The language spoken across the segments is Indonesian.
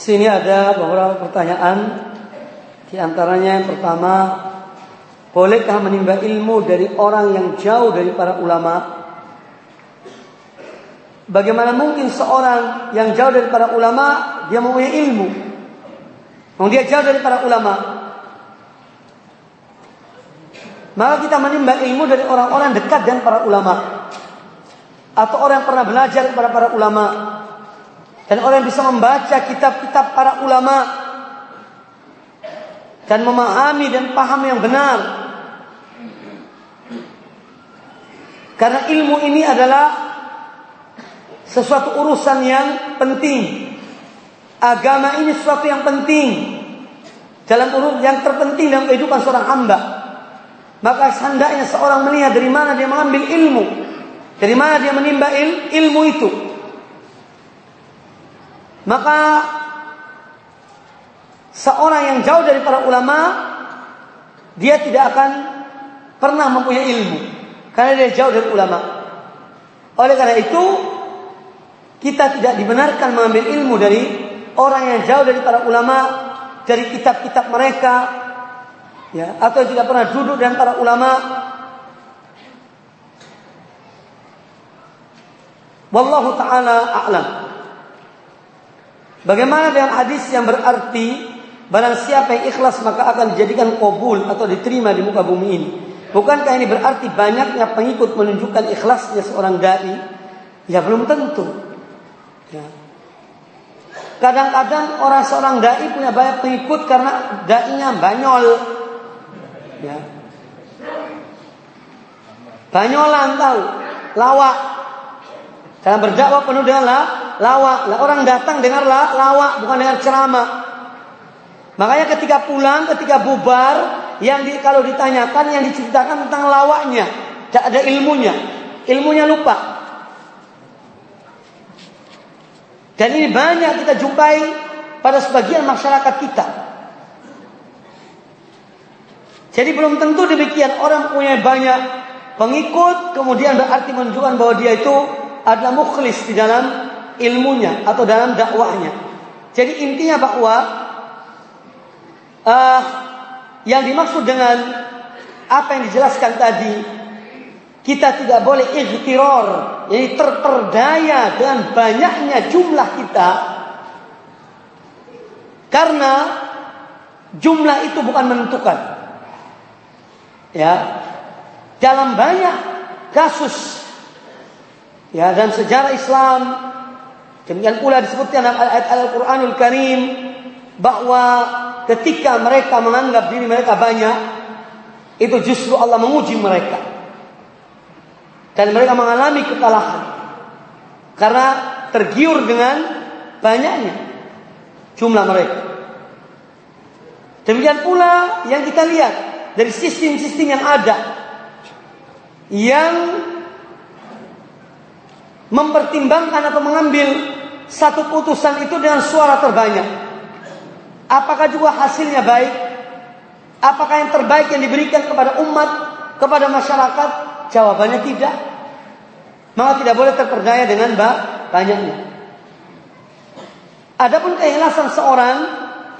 sini ada beberapa pertanyaan. Di antaranya yang pertama, bolehkah menimba ilmu dari orang yang jauh dari para ulama? Bagaimana mungkin seorang yang jauh dari para ulama dia mempunyai ilmu? Mau dia jauh dari para ulama. Maka kita menimba ilmu dari orang-orang dekat dan para ulama. Atau orang yang pernah belajar kepada para ulama. Dan orang yang bisa membaca kitab-kitab para ulama. Dan memahami dan paham yang benar. Karena ilmu ini adalah sesuatu urusan yang penting. Agama ini sesuatu yang penting. Dalam urus yang terpenting dalam kehidupan seorang hamba. Maka hendaknya seorang melihat dari mana dia mengambil ilmu. Dari mana dia menimba il, ilmu itu. Maka seorang yang jauh dari para ulama dia tidak akan pernah mempunyai ilmu karena dia jauh dari ulama. Oleh karena itu kita tidak dibenarkan mengambil ilmu dari orang yang jauh dari para ulama, dari kitab-kitab mereka, ya, atau tidak pernah duduk dengan para ulama. Wallahu taala a'lam. Bagaimana dengan hadis yang berarti barang siapa yang ikhlas maka akan dijadikan kabul atau diterima di muka bumi ini? Bukankah ini berarti banyaknya pengikut menunjukkan ikhlasnya seorang dai? Ya belum tentu. Ya. Kadang-kadang orang seorang dai punya banyak pengikut karena dainya banyol. Ya. Banyolan tahu, lawak. Dalam berdakwah penuh dengan lawak. Lah orang datang dengar la, lawak bukan dengar ceramah. Makanya ketika pulang, ketika bubar, yang di, kalau ditanyakan yang diceritakan tentang lawaknya, tidak ada ilmunya, ilmunya lupa. Dan ini banyak kita jumpai pada sebagian masyarakat kita. Jadi belum tentu demikian orang punya banyak pengikut kemudian berarti menunjukkan bahwa dia itu adalah mukhlis di dalam ilmunya atau dalam dakwahnya. Jadi intinya bahwa uh, yang dimaksud dengan apa yang dijelaskan tadi kita tidak boleh ikhtiror, jadi terperdaya dengan banyaknya jumlah kita. Karena jumlah itu bukan menentukan. Ya. Dalam banyak kasus ya dan sejarah Islam demikian pula disebutkan dalam ayat Al-Qur'anul Karim bahwa ketika mereka menganggap diri mereka banyak itu justru Allah menguji mereka dan mereka mengalami kekalahan karena tergiur dengan banyaknya jumlah mereka. Demikian pula yang kita lihat dari sistem-sistem yang ada yang mempertimbangkan atau mengambil satu putusan itu dengan suara terbanyak. Apakah juga hasilnya baik? Apakah yang terbaik yang diberikan kepada umat, kepada masyarakat? Jawabannya tidak. Maka tidak boleh terperdaya dengan banyaknya. Adapun keikhlasan seorang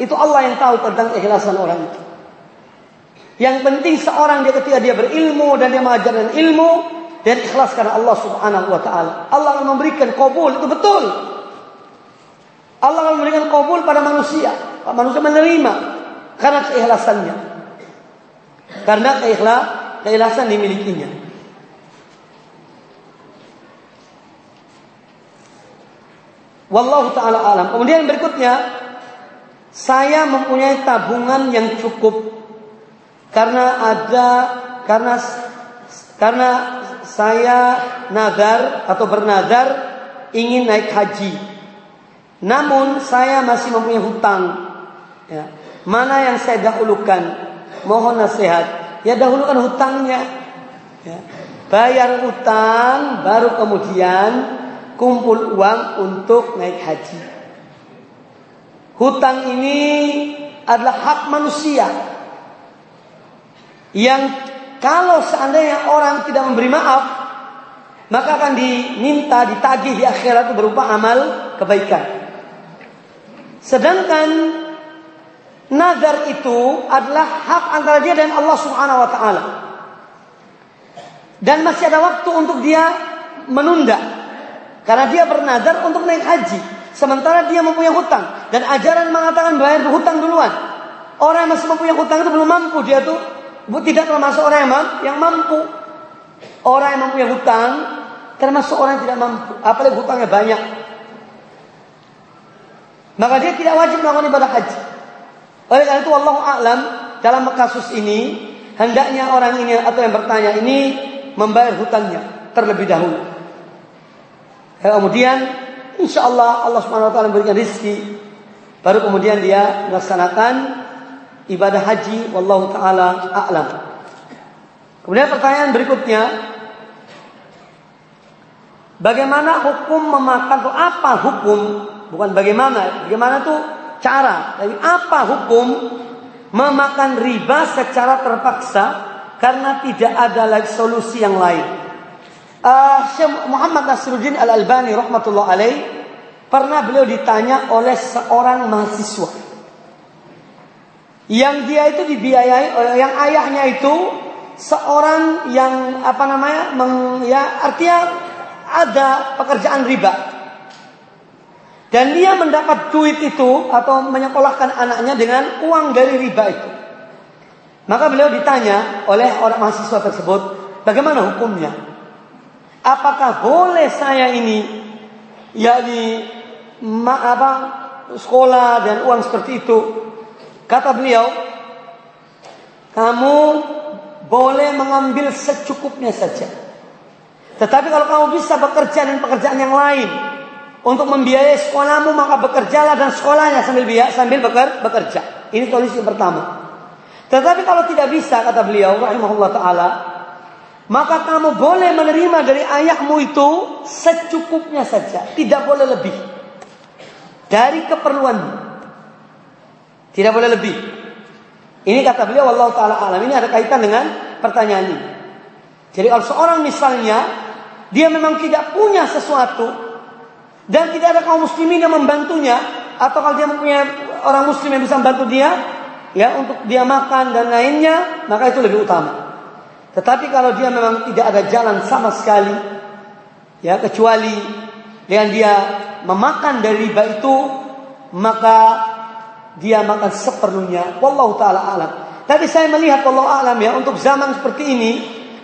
itu Allah yang tahu tentang keikhlasan orang itu. Yang penting seorang dia ketika dia berilmu dan dia mengajarkan ilmu dan ikhlas karena Allah Subhanahu wa taala. Allah akan memberikan kabul itu betul. Allah akan memberikan kabul pada manusia. Manusia menerima karena keikhlasannya. Karena keikhlas, keikhlasan dimilikinya. Wallahu taala alam. Kemudian berikutnya saya mempunyai tabungan yang cukup karena ada karena karena saya nazar atau bernazar ingin naik haji. Namun saya masih mempunyai hutang. Ya. Mana yang saya dahulukan? Mohon nasihat. Ya dahulukan hutangnya. Ya. Bayar hutang baru kemudian kumpul uang untuk naik haji. Hutang ini adalah hak manusia yang kalau seandainya orang tidak memberi maaf, maka akan diminta ditagih di akhirat berupa amal kebaikan. Sedangkan nazar itu adalah hak antara dia dan Allah Subhanahu wa taala. Dan masih ada waktu untuk dia menunda. Karena dia bernazar untuk naik haji. Sementara dia mempunyai hutang. Dan ajaran mengatakan bayar hutang duluan. Orang yang masih mempunyai hutang itu belum mampu. Dia tuh tidak termasuk orang yang mampu. Orang yang mempunyai hutang termasuk orang yang tidak mampu. Apalagi hutangnya banyak. Maka dia tidak wajib melakukan ibadah haji. Oleh karena itu Allah alam dalam kasus ini hendaknya orang ini atau yang bertanya ini membayar hutangnya terlebih dahulu. Kemudian insya Allah Allah Taala memberikan rezeki, baru kemudian dia melaksanakan ibadah haji. Wallahu taala a'lam. Kemudian pertanyaan berikutnya, bagaimana hukum memakan atau apa hukum bukan bagaimana, bagaimana tuh cara, tapi apa hukum memakan riba secara terpaksa karena tidak ada lagi solusi yang lain. Uh, Syekh Muhammad Nasruddin Al Albani rahmatullah alaih pernah beliau ditanya oleh seorang mahasiswa. Yang dia itu dibiayai oleh yang ayahnya itu seorang yang apa namanya meng, ya artinya ada pekerjaan riba dan dia mendapat duit itu atau menyekolahkan anaknya dengan uang dari riba itu maka beliau ditanya oleh orang mahasiswa tersebut, bagaimana hukumnya? Apakah boleh saya ini yakni ma apa sekolah dan uang seperti itu? Kata beliau, kamu boleh mengambil secukupnya saja. Tetapi kalau kamu bisa bekerja dan pekerjaan yang lain untuk membiayai sekolahmu maka bekerjalah dan sekolahnya sambil biaya sambil bekerja. Ini solusi pertama. Tetapi kalau tidak bisa kata beliau rahimahullah taala, maka kamu boleh menerima dari ayahmu itu secukupnya saja, tidak boleh lebih. Dari keperluan. Tidak boleh lebih. Ini kata beliau Allah taala alam. Ini ada kaitan dengan pertanyaan ini. Jadi kalau seorang misalnya dia memang tidak punya sesuatu dan tidak ada kaum muslimin yang membantunya atau kalau dia mempunyai orang muslim yang bisa membantu dia, ya untuk dia makan dan lainnya, maka itu lebih utama. Tetapi kalau dia memang tidak ada jalan sama sekali, ya kecuali dengan dia memakan dari riba itu, maka dia makan seperlunya. Wallahu taala alam. Tapi saya melihat wallahu alam ya untuk zaman seperti ini,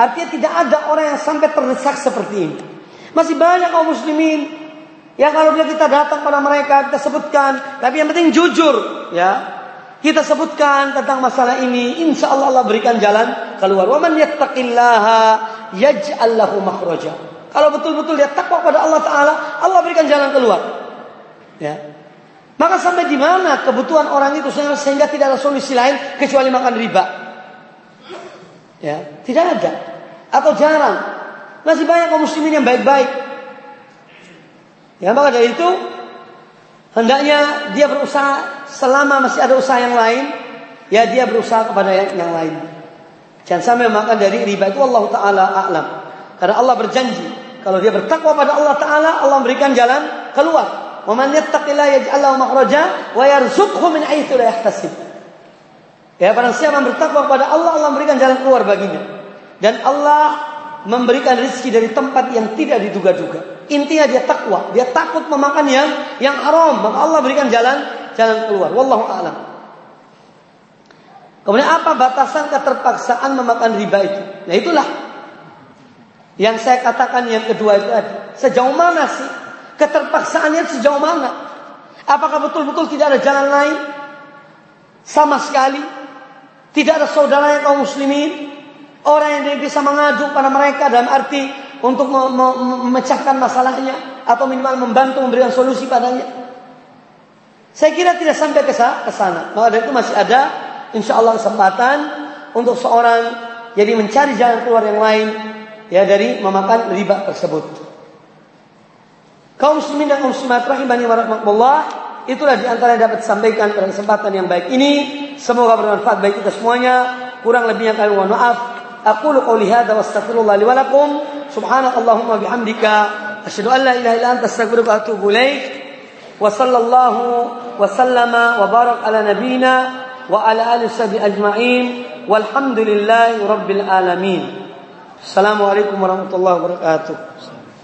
artinya tidak ada orang yang sampai terdesak seperti ini. Masih banyak kaum muslimin yang kalau dia kita datang pada mereka kita sebutkan, tapi yang penting jujur, ya kita sebutkan tentang masalah ini, insya Allah Allah berikan jalan keluar. Waman yattaqillaha yaj'al lahu makhraja. Kalau betul-betul dia takwa pada Allah Taala, Allah berikan jalan keluar. Ya. Maka sampai di mana kebutuhan orang itu sehingga tidak ada solusi lain kecuali makan riba? Ya, tidak ada atau jarang. Masih banyak kaum muslimin yang baik-baik. Ya, maka dari itu hendaknya dia berusaha selama masih ada usaha yang lain, ya dia berusaha kepada yang, yang lain. Jangan sampai makan dari riba itu Allah Taala a'lam. Karena Allah berjanji kalau dia bertakwa pada Allah Taala, Allah memberikan jalan keluar. Wa man yattaqillaha yaj'al lahu makhraja wa yarzuqhu min haitsu la yahtasib. Ya, barang siapa bertakwa kepada Allah, Allah memberikan jalan keluar baginya. Dan Allah memberikan rezeki dari tempat yang tidak diduga-duga. Intinya dia takwa, dia takut memakan yang yang haram, maka Allah berikan jalan jalan keluar. Wallahu a'lam. Kemudian apa batasan keterpaksaan memakan riba itu? Nah itulah yang saya katakan yang kedua itu tadi. Sejauh mana sih keterpaksaannya sejauh mana? Apakah betul-betul tidak ada jalan lain? Sama sekali tidak ada saudara yang kaum muslimin orang yang bisa mengadu pada mereka dalam arti untuk memecahkan masalahnya atau minimal membantu memberikan solusi padanya. Saya kira tidak sampai ke sana. Maka dari itu masih ada insya Allah kesempatan untuk seorang jadi mencari jalan keluar yang lain ya dari memakan riba tersebut. Kaum muslimin dan muslimat rahimani wa rahmatullah itulah di antara yang dapat disampaikan pada kesempatan yang baik ini. Semoga bermanfaat bagi kita semuanya. Kurang lebihnya kami mohon maaf. أقول قولي هذا واستغفر الله لي ولكم. سبحانك اللهم وبحمدك. أشهد أن لا إله إلا أنت أستغفرك وأتوب إليك. وصلى الله وسلم وبارك على نبينا وعلى آله وصحبه أجمعين. والحمد لله رب العالمين. السلام عليكم ورحمة الله وبركاته.